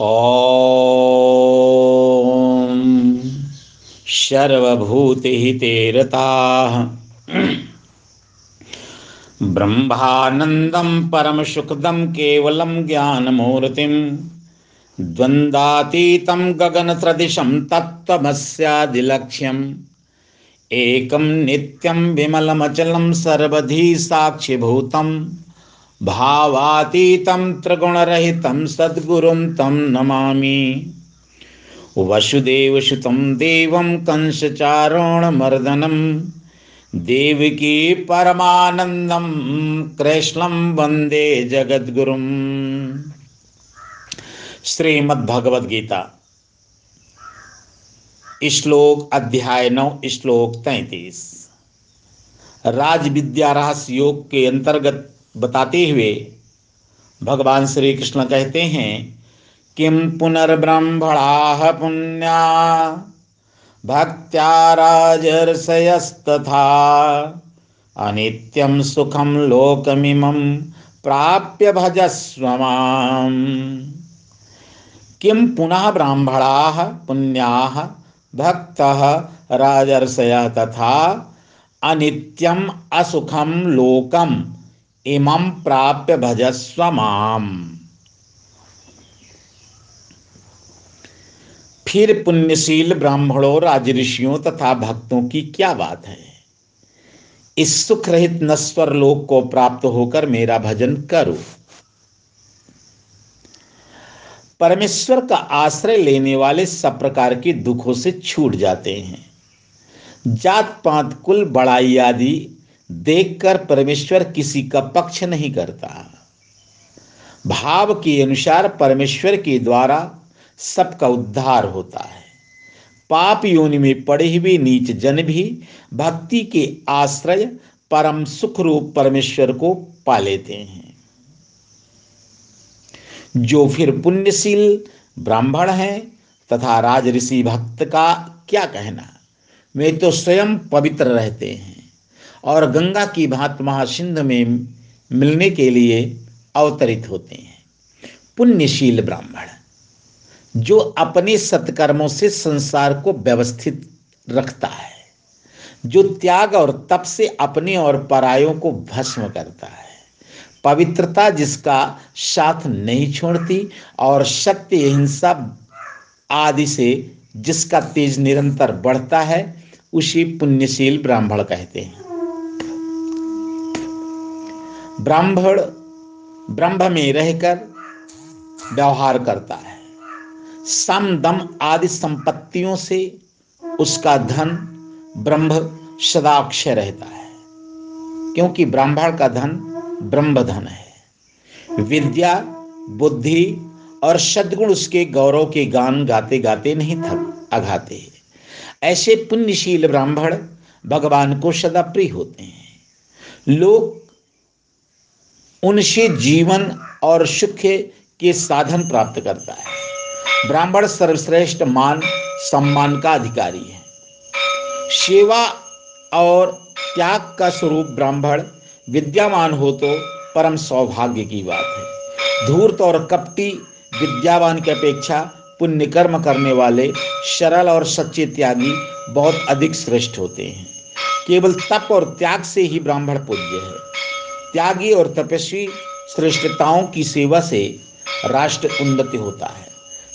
ॐ सर्वभूतिहिते रताः ब्रह्मानन्दं परमसुखदं केवलं ज्ञानमूर्तिं। द्वन्द्वातीतं गगनत्रदिशं तत्त्वमस्यादिलक्ष्यम्। एकं नित्यं विमलमचलं सर्वधी साक्षिभूतं भावातीतं त्रिगुणरहितं सद्गुरुं तं नमामि। वसुदेवसुतं देवं कंसचारोणमर्दनं, देवकी परमानन्दं कृष्णं वंदे जगद्गुरुम् श्रीमद्भगवद्गीता, श्लोक अध्याय नौ, श्लोक तैतीस। राज विद्या रहस्य योग के अंतर्गत बताते हुए भगवान श्री कृष्ण कहते हैं किम पुनर्ब्रह्मणा पुण्या, भक्त्या राजर्षयस्तथा, अनित्यं सुखम लोकमिमं प्राप्य भजस्व किम पुनः ब्राह्मणा पुण्या, भक्त राजर्षय तथा अनित्यम असुखम लोकम इमं प्राप्य भजस्व माम। फिर पुण्यशील ब्राह्मणों, राजऋषियों तथा भक्तों की क्या बात है? इस सुख रहित नस्वर लोक को प्राप्त होकर मेरा भजन करो। परमेश्वर का आश्रय लेने वाले सब प्रकार के दुखों से छूट जाते हैं। जात पात कुल, बड़ाई आदि देखकर परमेश्वर किसी का पक्ष नहीं करता। भाव के अनुसार परमेश्वर के द्वारा सबका उद्धार होता है। पाप योनि में पड़े हुए नीच जन भी भक्ति के आश्रय, परम सुख रूप परमेश्वर को पा लेते हैं। जो फिर पुण्यशील ब्राह्मण हैं तथा राजऋषि भक्त का क्या कहना? वे तो स्वयं पवित्र रहते हैं। और गंगा की भात महासिंध में मिलने के लिए अवतरित होते हैं। पुण्यशील ब्राह्मण, जो अपने सत्कर्मों से संसार को व्यवस्थित रखता है, जो त्याग और तप से अपने और परायों को भस्म करता है। पवित्रता जिसका साथ नहीं छोड़ती और सत्य हिंसा आदि से जिसका तेज निरंतर बढ़ता है, उसी पुण्यशील ब्राह्मण कहते हैं। ब्राह्मण ब्रह्म में रहकर व्यवहार करता है। सम दम आदि संपत्तियों से उसका धन ब्रह्म सदाक्षय रहता है। क्योंकि ब्राह्मण का धन ब्रह्म धन है। विद्या, बुद्धि और सद्गुण उसके गौरव के गान गाते गाते नहीं थक अघाते ऐसे पुण्यशील ब्राह्मण भगवान को सदा प्रिय होते हैं। लोग उनसे जीवन और सुख के साधन प्राप्त करता है। ब्राह्मण सर्वश्रेष्ठ मान, सम्मान का अधिकारी है। सेवा और त्याग का स्वरूप ब्राह्मण विद्यावान हो तो परम सौभाग्य की बात है। धूर्त और कपटी विद्यावान की अपेक्षा पुण्य कर्म करने वाले सरल और सच्चे त्यागी बहुत अधिक श्रेष्ठ होते हैं। केवल तप और त्याग से ही ब्राह्मण पूज्य है। त्यागी और तपस्वी श्रेष्ठताओं की सेवा से राष्ट्र उन्नति होता है।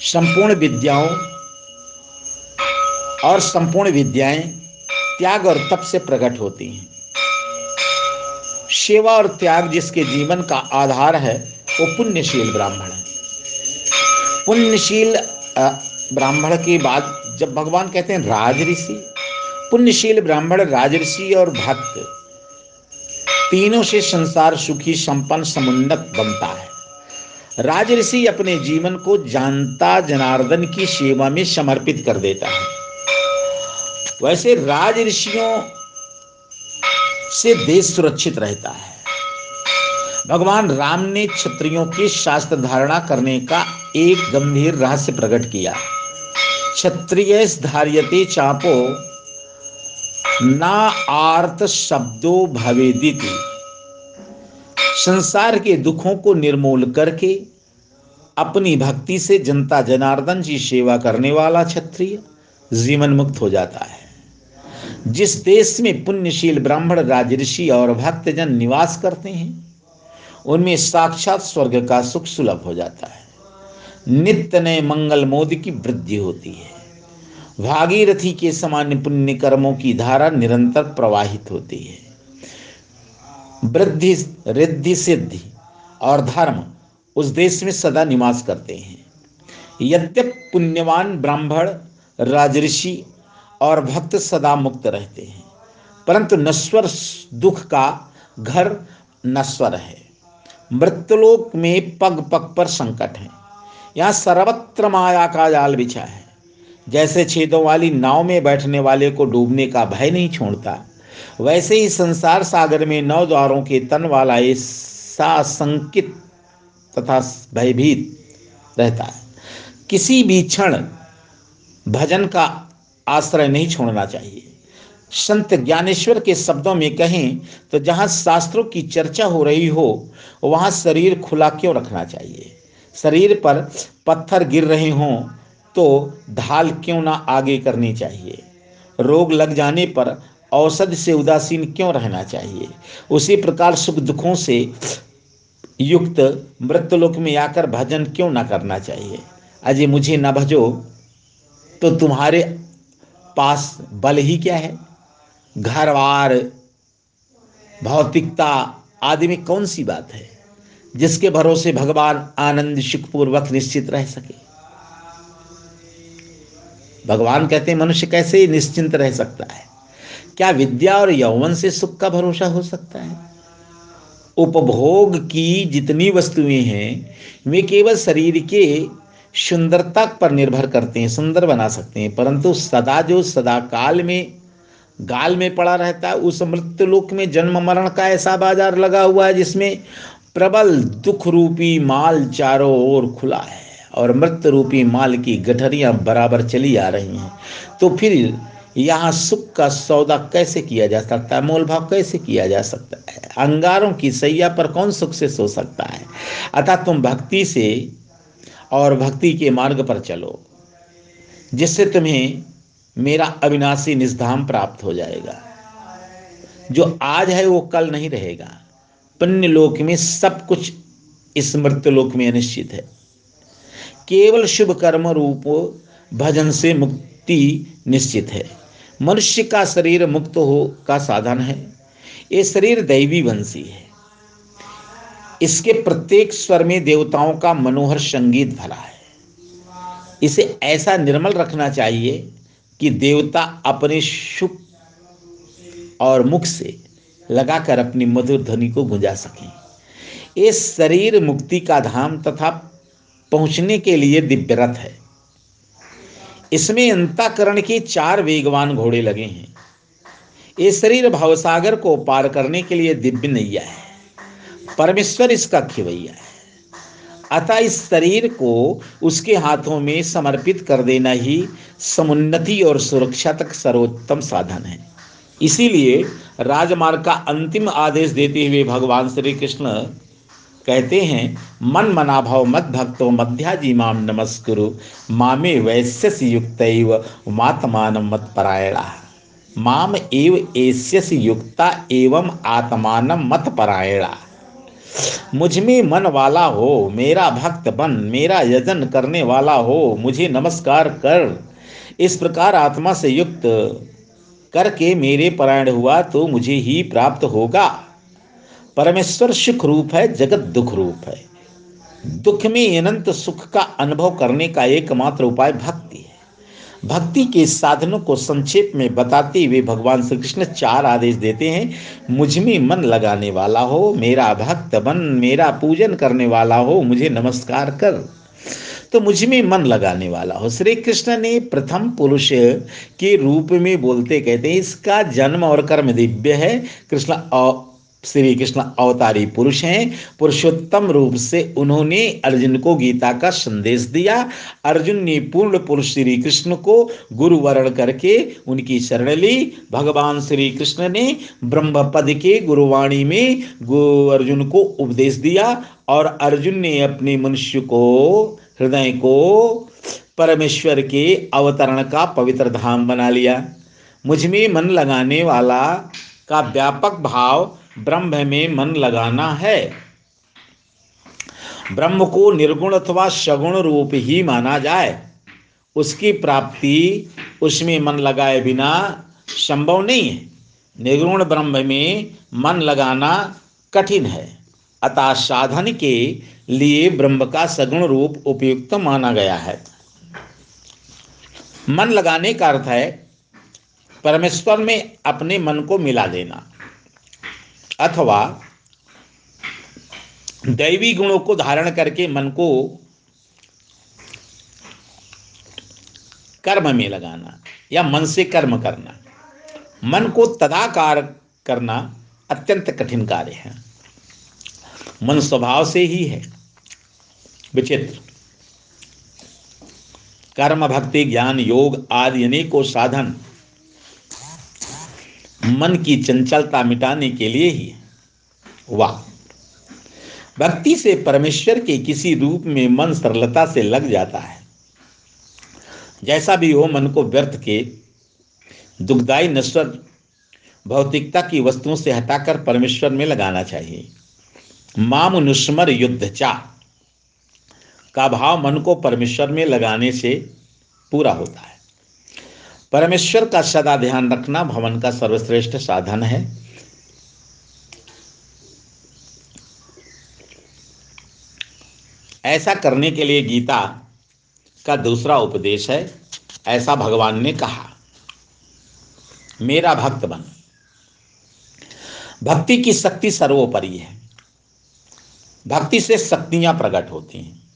संपूर्ण विद्याओं और संपूर्ण विद्याएँ त्याग और तप से प्रकट होती हैं। सेवा और त्याग जिसके जीवन का आधार है, वो पुण्यशील ब्राह्मण है। पुण्यशील ब्राह्मण की बात जब भगवान कहते हैं राजऋषि, पुण्यशील ब्राह्मण राजऋषि और भक्त तीनों से संसार सुखी संपन्न समुन्नत बनता है। राजऋषि अपने जीवन को जानता जनार्दन की सेवा में समर्पित कर देता है। वैसे राज ऋषियों से देश सुरक्षित रहता है। भगवान राम ने क्षत्रियों की शास्त्र धारणा करने का एक गंभीर रहस्य प्रकट किया। क्षत्रिय धार्यते चापो ना आर्त शब्दों भवेदिति। संसार के दुखों को निर्मूल करके, अपनी भक्ति से जनता जनार्दन की सेवा करने वाला क्षत्रिय जीवन मुक्त हो जाता है। जिस देश में पुण्यशील ब्राह्मण राजऋषि और भक्तजन निवास करते हैं, उनमें साक्षात स्वर्ग का सुख सुलभ हो जाता है। नित्य नए मंगल मोद की वृद्धि होती है। भागीरथी के समान पुण्य कर्मों की धारा निरंतर प्रवाहित होती है। वृद्धि, रिद्धि, सिद्धि और धर्म उस देश में सदा निवास करते हैं। यद्यप पुण्यवान ब्राह्मण, राजऋषि और भक्त सदा मुक्त रहते हैं, परंतु नश्वर दुख का घर नश्वर है। मृत्युलोक में पग पग पर संकट है। यहाँ सर्वत्र माया का जाल बिछा है। जैसे छेदों वाली नाव में बैठने वाले को डूबने का भय नहीं छोड़ता। वैसे ही संसार सागर में नौ द्वारों के तन वाला ऐसा संकित तथा भयभीत रहता है। किसी भी क्षण भजन का आश्रय नहीं छोड़ना चाहिए। संत ज्ञानेश्वर के शब्दों में कहें तो जहाँ शास्त्रों की चर्चा हो रही हो, वहाँ शरीर खुला क्यों रखना चाहिए? शरीर पर पत्थर गिर रहे हों तो ढाल क्यों ना आगे करनी चाहिए? रोग लग जाने पर औषध से उदासीन क्यों रहना चाहिए? उसी प्रकार सुख दुखों से युक्त मृत्युलोक में आकर भजन क्यों ना करना चाहिए? अजय मुझे न भजो तो तुम्हारे पास बल ही क्या है? घरवार, भौतिकता आदि में कौन सी बात है, जिसके भरोसे भगवान आनंद सुखपूर्वक निश्चित रह सके? भगवान कहते हैं, मनुष्य कैसे निश्चिंत रह सकता है? क्या विद्या और यौवन से सुख का भरोसा हो सकता है? उपभोग की जितनी वस्तुएँ हैं, वे केवल शरीर के सुंदरता पर निर्भर करते हैं, सुंदर बना सकते हैं। परंतु सदा जो सदा काल में, गाल में पड़ा रहता है, उस मृत्यु लोक में जन्म मरण का ऐसा बाज़ार लगा हुआ है, जिसमें प्रबल दुख रूपी माल चारों ओर खुला है। और मृत्यु रूपी माल की गठरियाँ बराबर चली आ रही हैं। तो फिर यहाँ सुख का सौदा कैसे किया जा सकता है? मोल भाव कैसे किया जा सकता है? अंगारों की सैया पर कौन सुख से सो सकता है? अतः तुम भक्ति से और भक्ति के मार्ग पर चलो, जिससे तुम्हें मेरा अविनाशी निष्धाम प्राप्त हो जाएगा। जो आज है, वो कल नहीं रहेगा। पुण्य लोक में सब कुछ इस मृत्यु लोक में अनिश्चित है। केवल शुभ कर्म रूप भजन से मुक्ति निश्चित है। मनुष्य का शरीर मुक्त हो का साधन है। ये शरीर दैवी वंशी है। इसके प्रत्येक स्वर में देवताओं का मनोहर संगीत भरा है। इसे ऐसा निर्मल रखना चाहिए कि देवता अपने सुख और मुख से लगाकर अपनी मधुर ध्वनि को गुंजा सकें। ये शरीर मुक्ति का धाम तथा पहुँचने के लिए दिव्य रथ है। इसमें अंताकरण के चार वेगवान घोड़े लगे हैं। ये शरीर भवसागर को पार करने के लिए दिव्य नैया है। परमेश्वर इसका खिवैया है। अतः इस शरीर को उसके हाथों में समर्पित कर देना ही समुन्नति और सुरक्षा तक सर्वोत्तम साधन है। इसीलिए राजमार्ग का अंतिम आदेश देते हुए भगवान श्री कृष्ण कहते हैं, मन मना भाव मत भक्तो मध्याजी माम नमस्कुरु। मामे वैश्यस युक्त मातमान मत परायणा। माम एव एष्यस युक्ता एवं आत्मान मत परायणा। मुझमें मन वाला हो, मेरा भक्त बन, मेरा यजन करने वाला हो, मुझे नमस्कार कर। इस प्रकार आत्मा से युक्त करके मेरे परायण हुआ तो मुझे ही प्राप्त होगा। परमेश्वर सुख रूप है, जगत दुख रूप है। दुख में अनंत सुख का अनुभव करने का एकमात्र उपाय भक्ति है। भक्ति के साधनों को संक्षेप में बताते हुए भगवान श्री कृष्ण चार आदेश देते हैं, मुझमें मन लगाने वाला हो, मेरा भक्त बन, मेरा पूजन करने वाला हो, मुझे नमस्कार कर। तो मुझमें मन लगाने वाला हो। श्री कृष्ण ने प्रथम पुरुष के रूप में बोलते कहते हैं, इसका जन्म और कर्म दिव्य है। कृष्ण श्री कृष्ण अवतारी पुरुष हैं। पुरुषोत्तम रूप से उन्होंने अर्जुन को गीता का संदेश दिया। अर्जुन ने पूर्ण पुरुष श्री कृष्ण को गुरु वर्ण करके उनकी शरण ली। भगवान श्री कृष्ण ने ब्रह्म पद के गुरुवाणी में अर्जुन को उपदेश दिया और अर्जुन ने अपने मनुष्य को, हृदय को परमेश्वर के अवतरण का पवित्र धाम बना लिया। मुझमें मन लगाने वाला का व्यापक भाव ब्रह्म में मन लगाना है। ब्रह्म को निर्गुण अथवा सगुण रूप ही माना जाए। उसकी प्राप्ति उसमें मन लगाए बिना संभव नहीं है। निर्गुण ब्रह्म में मन लगाना कठिन है। अतः साधन के लिए ब्रह्म का सगुण रूप उपयुक्त माना गया है। मन लगाने का अर्थ है, परमेश्वर में अपने मन को मिला देना। अथवा दैवी गुणों को धारण करके मन को कर्म में लगाना या मन से कर्म करना। मन को तदाकार करना अत्यंत कठिन कार्य है। मन स्वभाव से ही है। विचित्र। कर्म, भक्ति, ज्ञान, योग आदि अनेकों साधन मन की चंचलता मिटाने के लिए ही वाह। भक्ति से परमेश्वर के किसी रूप में मन सरलता से लग जाता है। जैसा भी हो मन को व्यर्थ के दुखदायी नश्वर भौतिकता की वस्तुओं से हटाकर परमेश्वर में लगाना चाहिए। माम नुस्मर युद्ध चा का भाव मन को परमेश्वर में लगाने से पूरा होता है। परमेश्वर का सदा ध्यान रखना भवन का सर्वश्रेष्ठ साधन है। ऐसा करने के लिए गीता का दूसरा उपदेश है, ऐसा भगवान ने कहा, मेरा भक्त बन। भक्ति की शक्ति सर्वोपरि है। भक्ति से शक्तियाँ प्रकट होती हैं।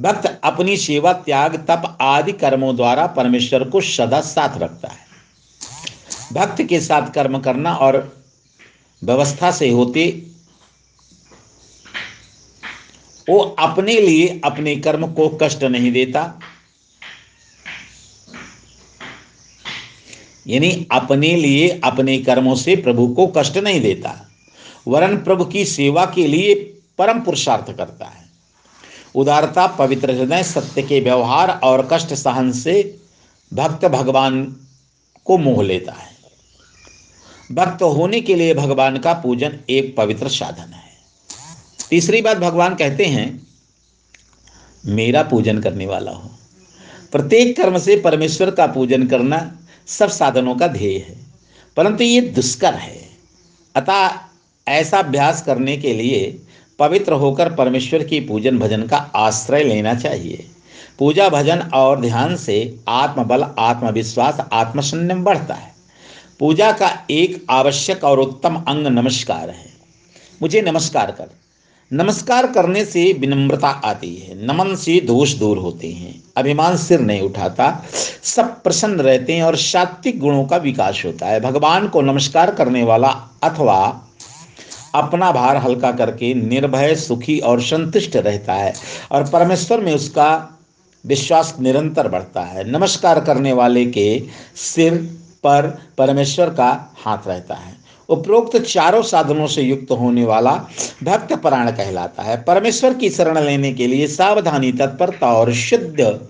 भक्त अपनी सेवा, त्याग, तप आदि कर्मों द्वारा परमेश्वर को सदा साथ रखता है। भक्त के साथ कर्म करना और व्यवस्था से होते, वो अपने लिए अपने कर्म को कष्ट नहीं देता। यानी अपने लिए, अपने कर्मों से प्रभु को कष्ट नहीं देता। वरन प्रभु की सेवा के लिए परम पुरुषार्थ करता है। उदारता, पवित्र हृदय, सत्य के व्यवहार और कष्ट सहन से भक्त भगवान को मोह लेता है। भक्त होने के लिए भगवान का पूजन एक पवित्र साधन है। तीसरी बात भगवान कहते हैं, मेरा पूजन करने वाला हो। प्रत्येक कर्म से परमेश्वर का पूजन करना सब साधनों का ध्येय है, परंतु ये दुष्कर है। अतः ऐसा अभ्यास करने के लिए पवित्र होकर परमेश्वर की पूजन भजन का आश्रय लेना चाहिए। पूजा भजन और ध्यान से आत्मबल, आत्मविश्वास, आत्मसंयम बढ़ता है। पूजा का एक आवश्यक और उत्तम अंग नमस्कार है। मुझे नमस्कार कर। नमस्कार करने से विनम्रता आती है। नमन से दोष दूर होते हैं। अभिमान सिर नहीं उठाता। सब प्रसन्न रहते हैं और सात्विक गुणों का विकास होता है। भगवान को नमस्कार करने वाला अथवा अपना भार हल्का करके निर्भय, सुखी और संतुष्ट रहता है और परमेश्वर में उसका विश्वास निरंतर बढ़ता है। नमस्कार करने वाले के सिर पर परमेश्वर का हाथ रहता है। उपरोक्त चारों साधनों से युक्त होने वाला भक्त प्राण कहलाता है। परमेश्वर की शरण लेने के लिए सावधानी, तत्परता और शुद्ध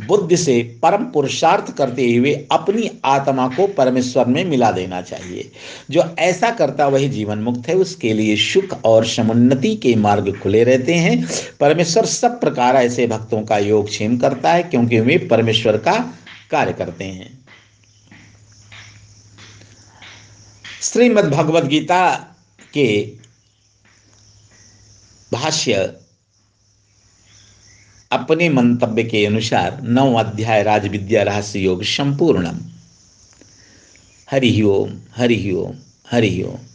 बुद्धि से परम पुरुषार्थ करते हुए अपनी आत्मा को परमेश्वर में मिला देना चाहिए। जो ऐसा करता, वही जीवन मुक्त है। उसके लिए सुख और समुन्नति के मार्ग खुले रहते हैं। परमेश्वर सब प्रकार ऐसे भक्तों का योग क्षेम करता है, क्योंकि वे परमेश्वर का कार्य करते हैं। श्रीमद् भगवद गीता के भाष्य अपने मंतव्य के अनुसार नौ अध्याय राज विद्या रहस्य योग संपूर्णम। हरि ओम हरि ओम हरि ओम।